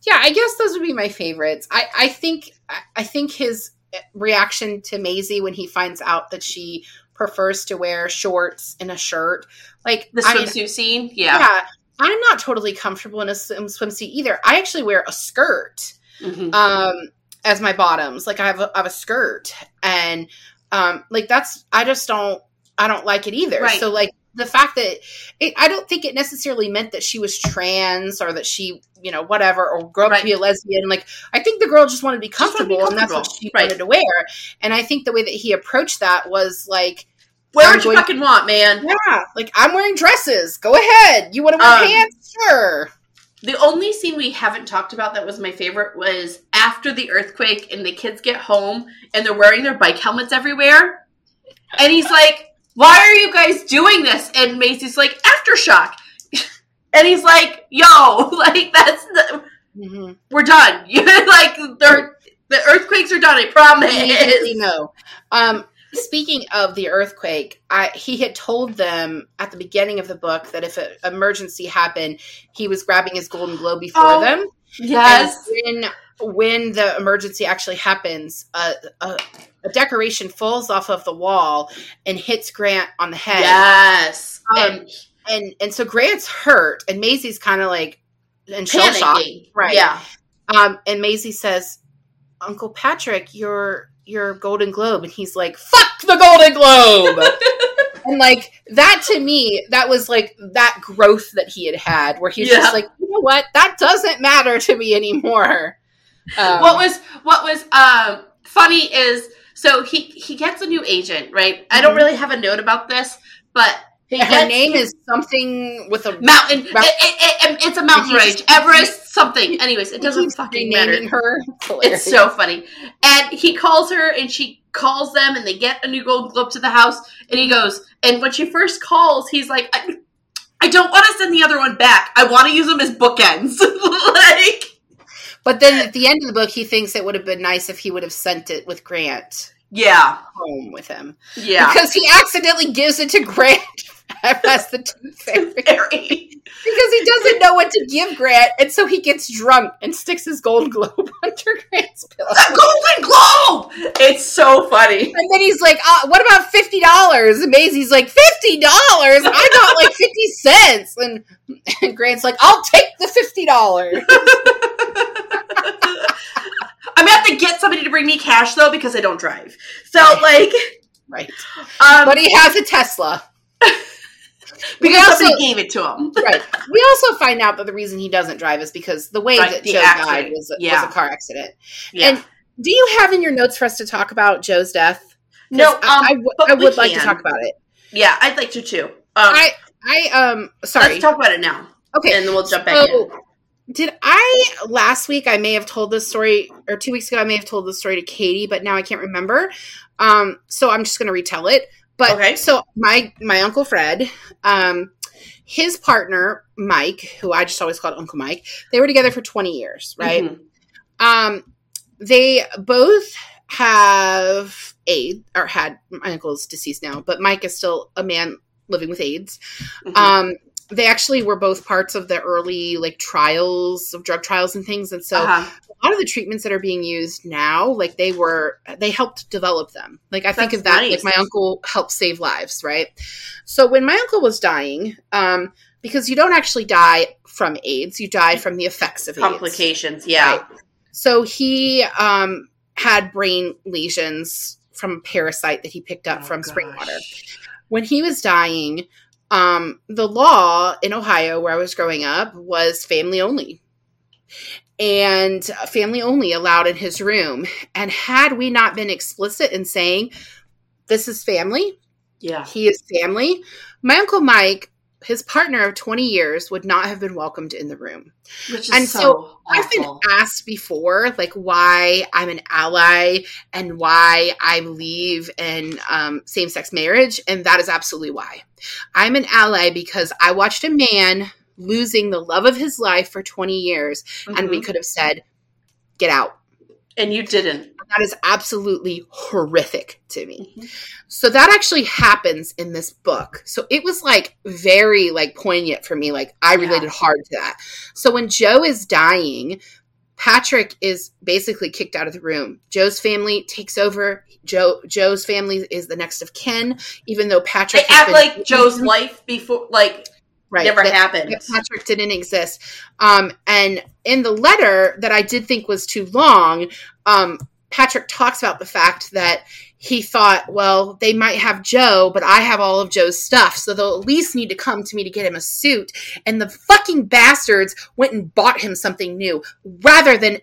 yeah, I guess those would be my favorites. I I think I think his reaction to Maisie when he finds out that she prefers to wear shorts and a shirt, like the swimsuit I mean, scene. Yeah, yeah. I'm not totally comfortable in a swim, swimsuit either. I actually wear a skirt mm-hmm. um, as my bottoms. Like I have a, I have a skirt, and um, like that's I just don't I don't like it either. Right. So like the fact that it, I don't think it necessarily meant that she was trans or that she, you know, whatever, or grew up right. to be a lesbian. Like, I think the girl just wanted to be comfortable, to be comfortable. and that's what she right. wanted to wear. And I think the way that he approached that was like, wear what you fucking want, man. Yeah, like I'm wearing dresses. Go ahead. You want to wear um, pants? Sure. The only scene we haven't talked about that was my favorite was after the earthquake and the kids get home and they're wearing their bike helmets everywhere. And he's like, why are you guys doing this? And Maisie's like, aftershock. and he's like, yo, like that's the, mm-hmm. we're done. like they're the earthquakes are done. I promise. No. Um, speaking of the earthquake, I, he had told them at the beginning of the book that if an emergency happened, he was grabbing his Golden Globe before oh, them. Yes. And when when the emergency actually happens, uh, uh, a decoration falls off of the wall and hits Grant on the head. Yes. Um, and, and and so Grant's hurt and Maisie's kind of like in shell shock. Right. Yeah. Um, and Maisie says, Uncle Patrick, your your Golden Globe. And he's like, Fuck the Golden Globe. and like that to me, that was like that growth that he had had where he's yeah. just like, you know what? That doesn't matter to me anymore. Um, what was what was um, funny is so he he gets a new agent, right? Mm-hmm. I don't mm-hmm. really have a note about this, but her gets, name is something with a mountain. It, it, it, it's a mountain range, Everest something. Anyways, it doesn't fucking matter. Her, it's, it's so funny. And he calls her, and she calls them, and they get a new gold globe to the house. And he goes, and when she first calls, he's like, I, I don't want to send the other one back. I want to use them as bookends. like but then at the end of the book, he thinks it would have been nice if he would have sent it with Grant. Yeah. Home with him. Yeah. Because he accidentally gives it to Grant as the tooth fairy. because he doesn't know what to give Grant, and so he gets drunk and sticks his gold globe under Grant's pillow. A golden globe! It's so funny. And then he's like, uh, "What about fifty dollars?" And Maisie's like, 50 dollars? I got like fifty cents." And, and Grant's like, "I'll take the fifty dollars." I'm gonna have to get somebody to bring me cash though because I don't drive. So like, right. Um, but he has a Tesla. because also, somebody gave it to him. right. We also find out that the reason he doesn't drive is because the way right, that Joe accident. died was, yeah. was a car accident. Yeah. And do you have in your notes for us to talk about Joe's death? No, um, I, I, w- I would like to talk about it. Yeah, I'd like to too. Um, I, I, um, sorry. Let's talk about it now. Okay, and then we'll jump back so, in. Did I last week? I may have told this story, or two weeks ago, I may have told the story to Katie, but now I can't remember. Um, so I'm just going to retell it. But okay. so my my uncle Fred, um, his partner Mike, who I just always called Uncle Mike, they were together for 20 years, right? Mm-hmm. Um, they both have AIDS, or had my uncle's deceased now, but Mike is still a man living with AIDS. Mm-hmm. Um, they actually were both parts of the early like trials of drug trials and things and so uh-huh. a lot of the treatments that are being used now like they were they helped develop them like i That's think of that nice. like my uncle helped save lives right so when my uncle was dying um because you don't actually die from aids you die from the effects of complications AIDS, yeah right? so he um had brain lesions from a parasite that he picked up oh, from gosh. spring water when he was dying um, the law in Ohio, where I was growing up, was family only. And family only allowed in his room. And had we not been explicit in saying, this is family, yeah, he is family, my Uncle Mike his partner of 20 years would not have been welcomed in the room. Which is And so, so I've been asked before, like why I'm an ally and why I believe in um, same sex marriage. And that is absolutely why. I'm an ally because I watched a man losing the love of his life for 20 years, and we Mhm. could have said, get out. and you didn't. That is absolutely horrific to me. Mhm. So that actually happens in this book. So it was like very like poignant for me. Like I Yeah. related hard to that. So when Joe is dying, Patrick is basically kicked out of the room. Joe's family takes over. Joe Joe's family is the next of kin, even though Patrick has act like Joe's life before, like right, never that- happened. that Patrick didn't exist. Um, and in the letter that I did think was too long, um, Patrick talks about the fact that he thought, well, they might have Joe, but I have all of Joe's stuff, so they'll at least need to come to me to get him a suit. And the fucking bastards went and bought him something new rather than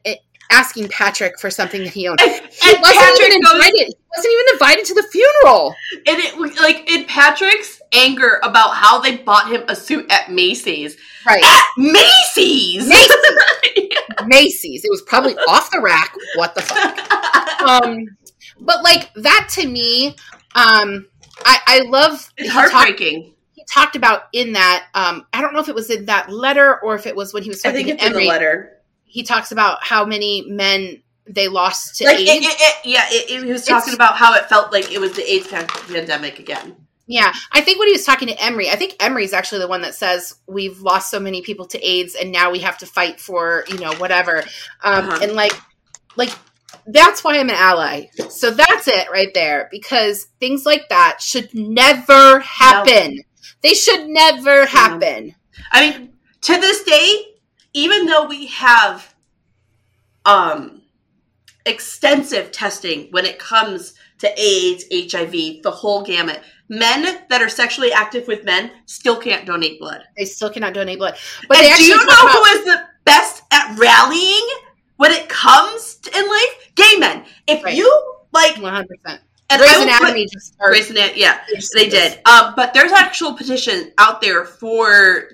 asking Patrick for something that he owned. And, He and wasn't Patrick even goes, invited. He wasn't even invited to the funeral. and it was like in Patrick's anger about how they bought him a suit at Macy's. Right. At Macy's. Macy's. Macy's. It was probably off the rack. What the fuck? um but like that to me um i i love it's he talked, heartbreaking. he talked about in that um i don't know if it was in that letter or if it was when he was I talking think it's in the letter. he talks about how many men they lost to Like it, AIDS. it, it, yeah, it, it- he was talking It's- about how it felt like it was the AIDS pandemic again. Yeah i think when he was talking to emery i think emery's actually the one that says we've lost so many people to aids and now we have to fight for you know whatever. Um Uh-huh. and like like that's why i'm an ally. So that's it right there because things like that should never happen. They should never happen. I mean, to this day, even though we have um extensive testing when it comes to AIDS, HIV, the whole gamut, men that are sexually active with men still can't donate blood. they still cannot donate blood but and do you know talk who about- is the best at rallying when it comes to, in life? Gay men. If Right. you like, 100% and I Grey's will put- just or- Grey's Anatomy, yeah. They did. Um, but there's actual petition out there for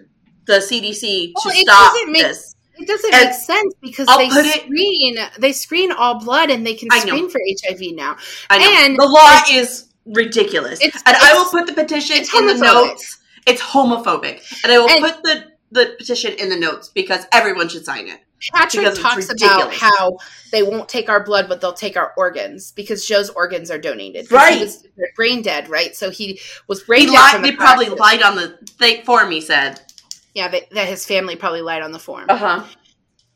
the CDC Well, to stop make- this. It doesn't And make sense because I'll they put it- screen they screen all blood and they can screen for HIV now. And the law is ridiculous. And I will put the petition in the notes. It's homophobic. And I will And- put the, the petition in the notes because everyone should sign it. Patrick talks about how they won't take our blood, but they'll take our organs because Joe's organs are donated. Right. He was brain dead, right? So he was brain He dead. lied, the they probably lied on the thing form, he said. Yeah, that, that his family probably lied on the form. Uh-huh.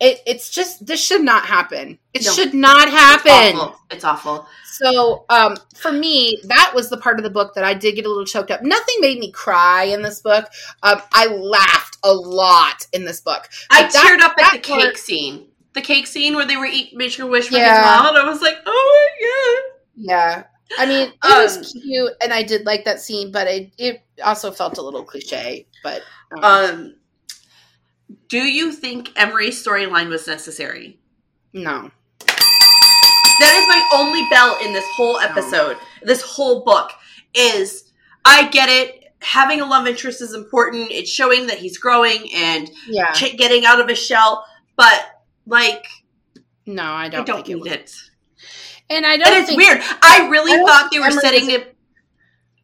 It, it's just this should not happen. It No. should not It's happen. awful. It's awful. So, um, for me, that was the part of the book that I did get a little choked up. Nothing made me cry in this book. Um, I laughed a lot in this book. I that- teared up at the cake part- scene. The cake scene where they were eating making a wish for Yeah. his mom, and I was like, oh my Yeah, I mean, it was Um, cute, and I did like that scene, but it it also felt a little cliche. But um. Um, do you think Emery's storyline was necessary? no, That is my only bell in this whole episode, this whole book. Is I get it. Having a love interest is important. It's showing that he's growing and yeah, ch- getting out of his shell. But like, no, I don't, I don't, think it need was. it. And I don't And it's weird. I really I thought they were setting it.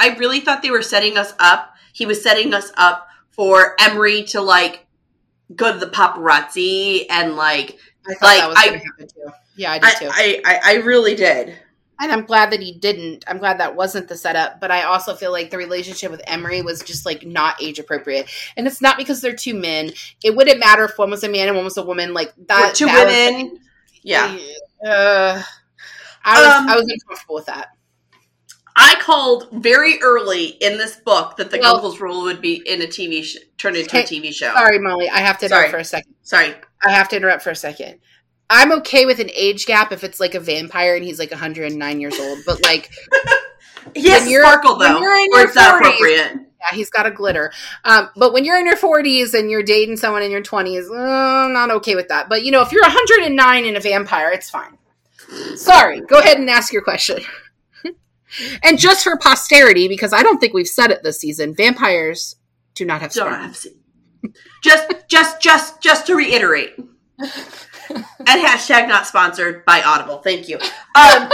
I really thought they were setting us up. He was setting us up for Emery to like go to the paparazzi and like I thought like, that was going to happen too. Yeah, I did I, too. I, I, I really did. And I'm glad that he didn't. I'm glad that wasn't the setup. But I also feel like the relationship with Emery was just like not age appropriate. And it's not because they're two men. It wouldn't matter if one was a man and one was a woman. Like that. Or two that was, women. Yeah. Uh, I was Um, I was uncomfortable with that. I called very early in this book that the Well- Uncle's Rule would be in a TV sh- turned into a TV show. Sorry, Molly. I have to interrupt Sorry. for a second. Sorry. I have to interrupt for a second. I'm okay with an age gap if it's like a vampire and he's like 109 years old. But like, He has sparkle when though, you're in or your it's not 40s. appropriate. yeah, he's got a glitter. Um, but when you're in your 40s and you're dating someone in your 20s, uh, I'm not okay with that. But you know, if you're 109 and a vampire, it's fine. Sorry. Go ahead and ask your question. and just for posterity, because I don't think we've said it this season, vampires do not have sperm. just, just, just, just to reiterate. and hashtag not sponsored by Audible. Thank you. Um,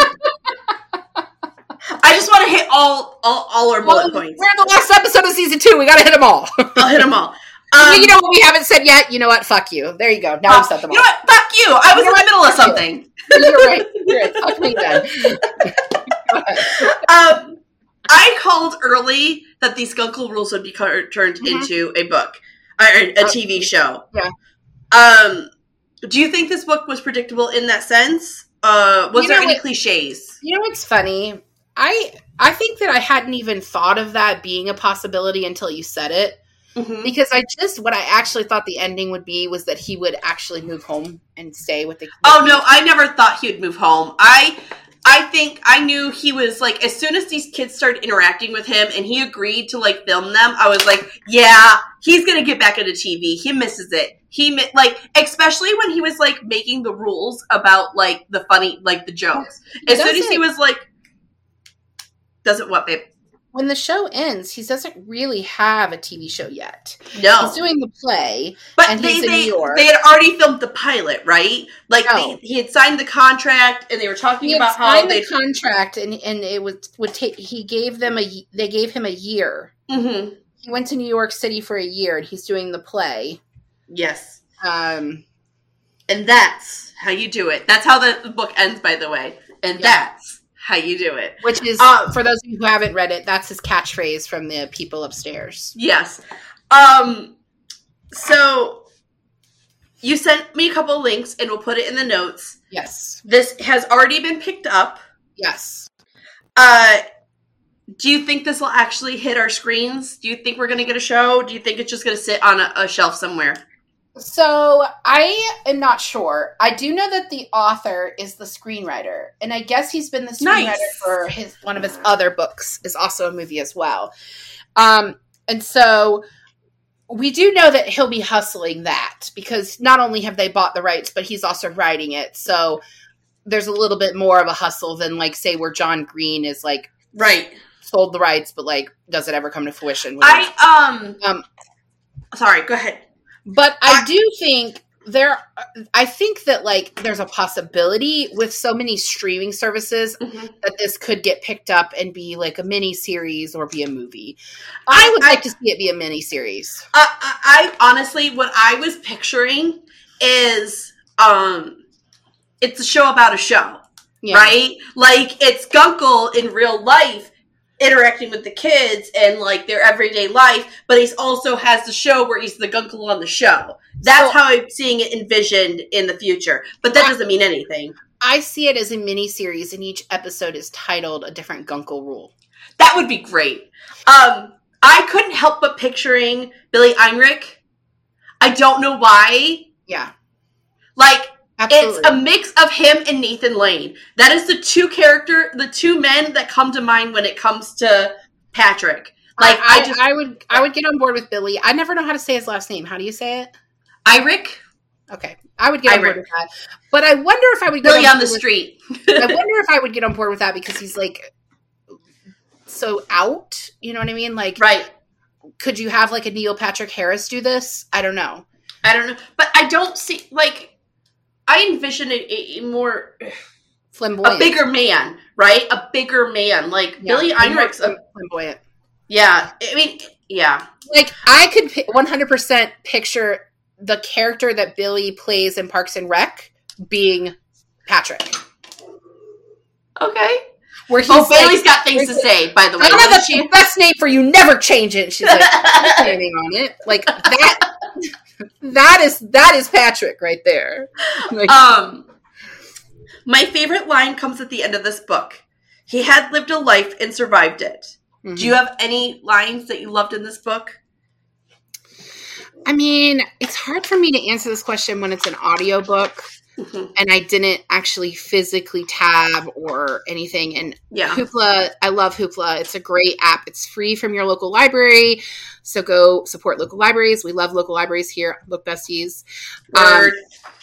I just want to hit all, all, all our bullet Well, points. We're in the last episode of season two. We got to hit them all. I'll hit them all. Um, you know what we haven't said yet? You know what? Fuck you. There you go. Now uh, we've said them you all. know what? Fuck you. I was You know in the middle of something. You're right. You're right. Fuck me then. Um, I called early that these Guncle rules would be turned Mhm. into a book or a Uh, TV show. yeah. Um, do you think this book was predictable in that sense? Uh, was You there any what- cliches? You know what's funny? I I think that I hadn't even thought of that being a possibility until you said it. Mhm. Because I just what I actually thought the ending would be was that he would actually move home and stay with the. Oh no, I never thought he would move home. I I think I knew he was like as soon as these kids started interacting with him and he agreed to like film them, I was like, yeah, he's gonna get back into TV. He misses it. He mi- like especially when he was like making the rules about like the funny like the jokes. As soon as he was like, doesn't what babe? When the show ends, he doesn't really have a TV show yet. No, He's doing the play. But they they, New York. they had already filmed the pilot, right? Like No. they, he had signed the contract, and they were talking He about how they the contract, and and it would would take. He gave them a. They gave him a year. hmm He went to New York City for a year, and he's doing the play. Yes, Um, and that's how you do it. That's how the book ends, by the way. And Yeah. that's how you do it. which is Um, for those of you who haven't read it, that's his catchphrase from the people upstairs. Yes. Um. So you sent me a couple links, and we'll put it in the notes. Yes, This has already been picked up. yes. Uh. Do you think this will actually hit our screens? Do you think we're going to get a show? Do you think it's just going to sit on a, a shelf somewhere? So I am not sure. I do know that the author is the screenwriter, and I guess he's been the screenwriter Nice. for his one of his other books is also a movie as well. Um, and so we do know that he'll be hustling that because not only have they bought the rights, but he's also writing it. So there's a little bit more of a hustle than like say where John Green is like Right. sold the rights, but like does it ever come to fruition? I um. Um, Sorry. Go ahead. But I do think there I think that like there's a possibility with so many streaming services that this could get picked up and be like a mini series or be a movie. I would I- like to see it be a mini series. I, I, I honestly, what I was picturing is, um, it's a show about a show, Yeah. right? Like it's Guncle in real life interacting with the kids and like their everyday life, but he's also has the show where he's the Guncle on the show. That's So- how I'm seeing it envisioned in the future, but that I- doesn't mean anything. I see it as a mini series and each episode is titled a different Guncle rule. That would be great. Um, I couldn't help but picturing Billy Eichner. I don't know why. Yeah. Like Absolutely. It's a mix of him and Nathan Lane. That is the two character, the two men that come to mind when it comes to Patrick. Like I, I, just I would I would get on board with Billy. I never know how to say his last name. How do you say it? Irick, Okay. I would get on Irick. board with that. But I wonder if I would get Billy on the with- street. I wonder if I would get on board with that because he's like so out. You know what I mean? Like, right. could you have like a Neil Patrick Harris do this? I don't know. I don't know, but I don't see like I envision a, a- more Flamboyant. a bigger man, right? A bigger man, like Yeah, Billy Eichner's. A, flamboyant. yeah, I mean, yeah, Like, I could one hundred percent picture the character that Billy plays in Parks and Rec being Patrick, okay. where he's Oh, like, Bailey's got things to say. By the way, I have the best name for you. Never change it. She's like standing on it, like that. That is that is Patrick right there. Like, Um, my favorite line comes at the end of this book. He had lived a life and survived it. mhm. Do you have any lines that you loved in this book? I mean, it's hard for me to answer this question when it's an audiobook Mhm. and I didn't actually physically tab or anything. And Yeah. Hoopla, I love Hoopla. It's a great app. It's free from your local library. So go support local libraries. We love local libraries here, Book Besties. Um,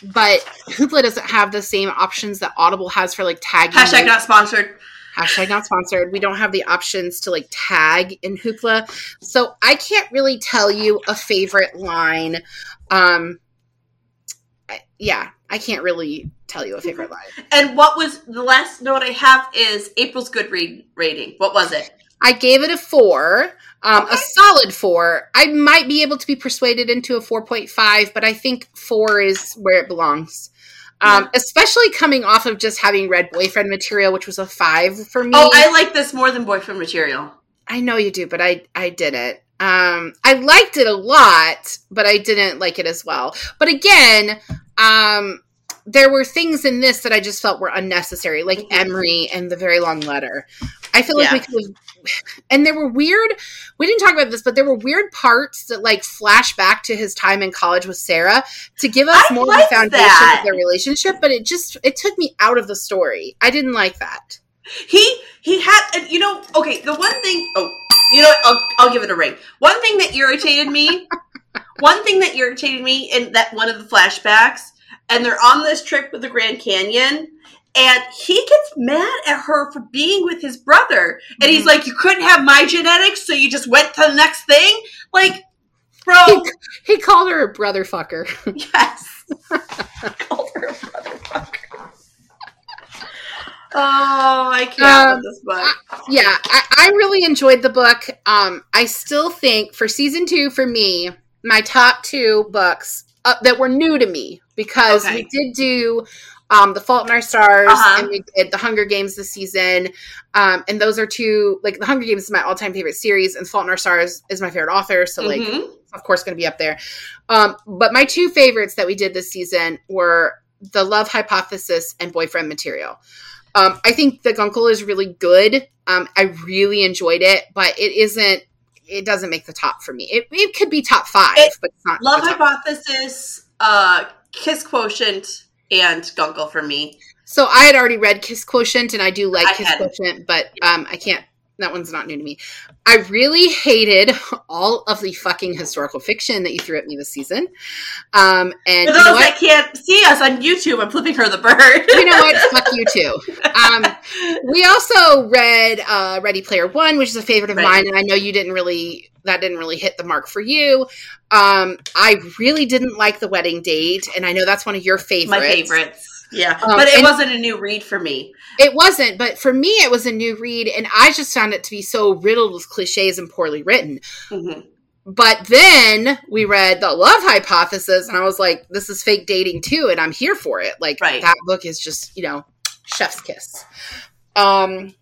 but Hoopla doesn't have the same options that Audible has for like tagging. Hashtag not sponsored. Hashtag not sponsored. We don't have the options to like tag in Hoopla. So I can't really tell you a favorite line. Um, yeah, I can't really tell you a favorite line. And what was the last note I have is April's good read rating. What was it? I gave it a four, um, okay. a solid four. I might be able to be persuaded into a 4.5, but I think four is where it belongs. Um, yeah. Especially coming off of just having read boyfriend material, which was a five for me. Oh, I like this more than boyfriend material. I know you do, but I I didn't. Um, I liked it a lot, but I didn't like it as well. But again, um, there were things in this that I just felt were unnecessary, like mm-hmm. Emery and the very long letter. I feel like yeah. we could have and there were weird we didn't talk about this but there were weird parts that like flash back to his time in college with sarah to give us I more of the foundation that. of their relationship but it just it took me out of the story i didn't like that he he had you know okay the one thing oh you know I'll, I'll give it a ring one thing that irritated me one thing that irritated me in that one of the flashbacks and they're on this trip with the grand canyon and he gets mad at her for being with his brother. And mm-hmm. he's like, You couldn't have my genetics, so you just went to the next thing? Like, bro. He, he called her a brother fucker. Yes. called her a brother fucker. Oh, I can't um, with this book. I, yeah, I, I, really enjoyed the book. Um, I still think for season two, for me, my top two books uh, that were new to me because okay. we did do um, The Fault in Our Stars, uh-huh. and we did The Hunger Games this season. Um, and those are two, like, The Hunger Games is my all time favorite series, and Fault in Our Stars is my favorite author. So, like, mm-hmm. of course, going to be up there. Um, but my two favorites that we did this season were The Love Hypothesis and Boyfriend Material. Um, I think The Guncle is really good. Um, I really enjoyed it, but it isn't it doesn't make the top for me. It, it could be top five, it, but it's not. Love Hypothesis, uh, Kiss Quotient, and Guncle for me. So I had already read Kiss Quotient, and I do like I Kiss had. Quotient, but um, I can't. That one's not new to me. I really hated all of the fucking historical fiction that you threw at me this season. Um, and for those you know that can't see us on YouTube, I'm flipping her the bird. you know what? Fuck you too. Um, we also read uh, Ready Player One, which is a favorite of right. mine, and I know you didn't really that didn't really hit the mark for you. Um, I really didn't like the wedding date, and I know that's one of your favorites. My favorites. Yeah, um, but it wasn't a new read for me. It wasn't, but for me, it was a new read, and I just found it to be so riddled with cliches and poorly written. Mm-hmm. But then we read the Love Hypothesis, and I was like, "This is fake dating too," and I'm here for it. Like right. that book is just, you know, chef's kiss. Um,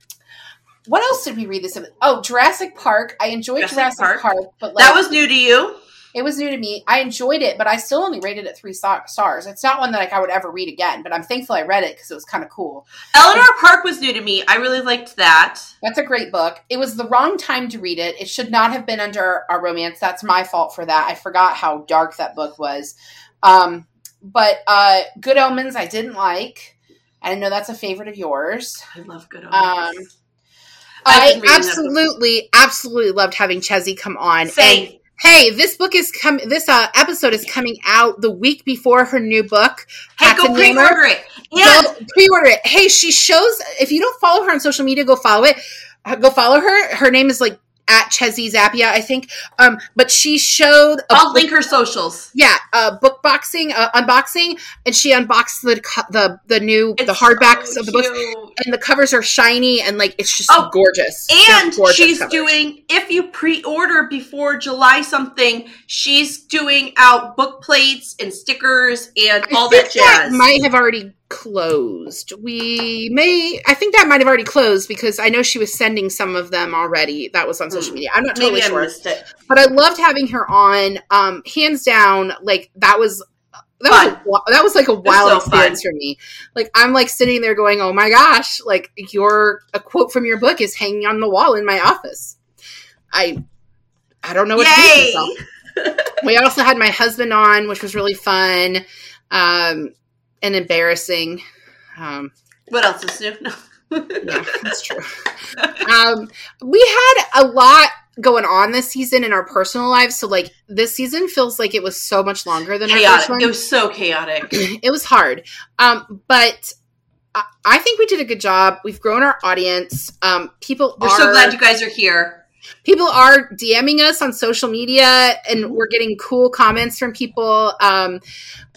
what else did we read this? Oh, Jurassic Park. I enjoyed Jurassic, Jurassic Park. Park. but like, that was new to you. It was new to me. I enjoyed it, but I still only rated it three stars. It's not one that like I would ever read again, but I'm thankful I read it because it was kind of cool. Eleanor Park was new to me. I really liked that. That's a great book. It was the wrong time to read it. It should not have been under our romance. That's my fault for that. I forgot how dark that book was. Um, but uh, Good Omens, I didn't like. I know that's a favorite of yours. I love Good Omens. Um, I absolutely, absolutely loved having Chezzy come on. Same. And hey, this book is coming. This uh, episode is coming out the week before her new book. Hey, go pre-order it. Yeah, go pre-order it. Hey, she shows. If you don't follow her on social media, go follow it. Uh, go follow her. Her name is like at Chezzy Zappia, I think. Um, but she showed. I'll book, link her socials. Yeah, uh, book boxing, uh, unboxing, and she unboxed the the the new it's the hardbacks so of the books, and the covers are shiny and like it's just oh, gorgeous. And gorgeous she's covers. doing if you pre-order before July something, she's doing out book plates and stickers and all that jazz. That might have already closed. We may, I think that might have already closed because I know she was sending some of them already. That was on social hmm. media. I'm not totally Maybe sure, but I loved having her on. Um, hands down, like that was. That was that was like a wild so experience fun. for me. Like I'm like sitting there going, "Oh my gosh!" Like your a quote from your book is hanging on the wall in my office. I I don't know what Yay! to do we also had my husband on, which was really fun. Um, and embarrassing. Um, what else is new? No. yeah, that's true. Um, we had a lot going on this season in our personal lives. So, like, this season feels like it was so much longer than chaotic. It was so chaotic. it was hard. Um, but I, I think we did a good job. We've grown our audience. Um, people We're are, so glad you guys are here. People are DMing us on social media, and we're getting cool comments from people. Um,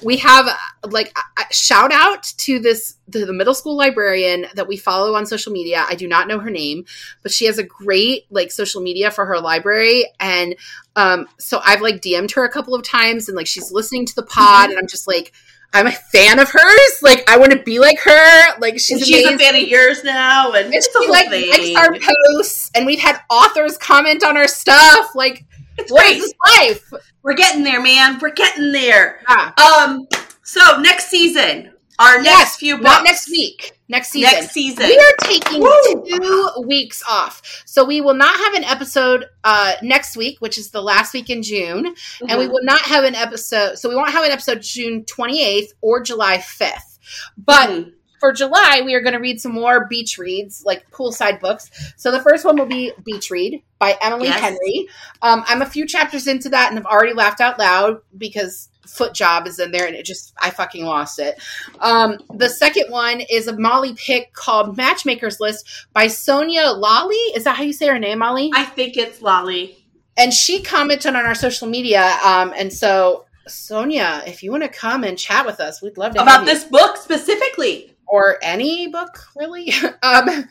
we have like a, a shout out to this the, the middle school librarian that we follow on social media. I do not know her name, but she has a great like social media for her library, and um, so I've like DM'd her a couple of times, and like she's listening to the pod, and I'm just like. I'm a fan of hers. Like I want to be like her. Like she's, she's a fan of yours now, and And it's she like thing. likes our posts, and we've had authors comment on our stuff. Like, It's what is life? We're getting there, man. We're getting there. Ah, Um. So next season, our next yes, few books. not next week. Next season. Next season. We are taking Woo! two weeks off, so we will not have an episode uh, next week, which is the last week in June, and we Mhm. will not have an episode. So we won't have an episode June twenty eighth or July fifth. But Mhm. For July, we are going to read some more beach reads, like poolside books. So the first one will be Beach Read by Emily Yes. Henry. Um, I'm a few chapters into that and have already laughed out loud because Foot Job is in there and it just, I fucking lost it. Um, the second one is a Molly pick called Matchmaker's List by Sonya Lalli. Is that how you say her name, Molly? I think it's Lolly. and she commented on our social media. Um, and so, Sonia, if you want to come and chat with us, we'd love to have About this book specifically. Or any book really. um,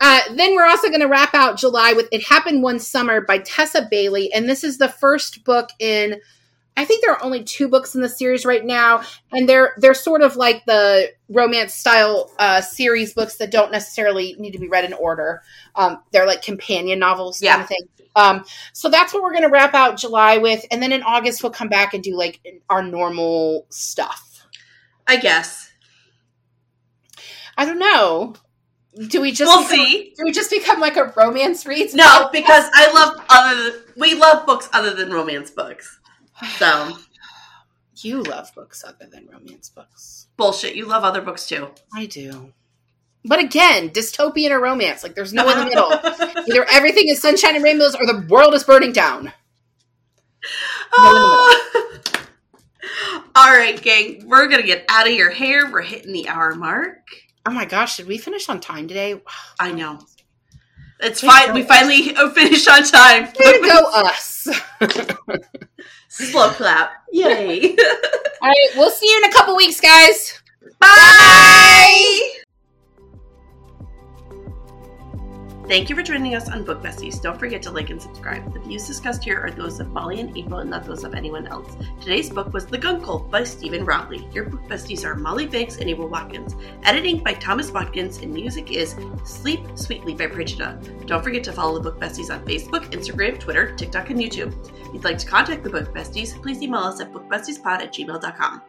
uh, then we're also going to wrap out July with "It Happened One Summer" by Tessa Bailey, and this is the first book in. I think there are only two books in the series right now, and they're they're sort of like the romance style uh, series books that don't necessarily need to be read in order. Um, they're like companion novels Yeah. kind of thing. Um, so that's what we're going to wrap out July with, and then in August we'll come back and do like our normal stuff. I guess. I don't know. Do we just we'll become- see. Do we just become like a romance reads? No, because I love other. We love books other than romance books. So you love books other than romance books. bullshit. You love other books too. I do. But again, dystopian or romance, like there's no in the middle. Either everything is sunshine and rainbows or the world is burning down. All right, gang. We're gonna get out of your hair. We're hitting the hour mark. Oh my gosh, did we finish on time today? I know. It's fine. We finally finished on time. Way to go, us. Slow clap. Yay. All right, we'll see you in a couple weeks, guys. Bye. Thank you for joining us on Book Besties. Don't forget to like and subscribe. The views discussed here are those of Molly and April and not those of anyone else. Today's book was The Guncle by Steven Rowley. Your book besties are Molly Biggs and April Watkins. Editing by Thomas Watkins and music is Sleep Sweetly by Brigida. Don't forget to follow the Book Besties on Facebook, Instagram, Twitter, TikTok, and YouTube. If you'd like to contact the Book Besties, please email us at bookbestiespod at gmail.com.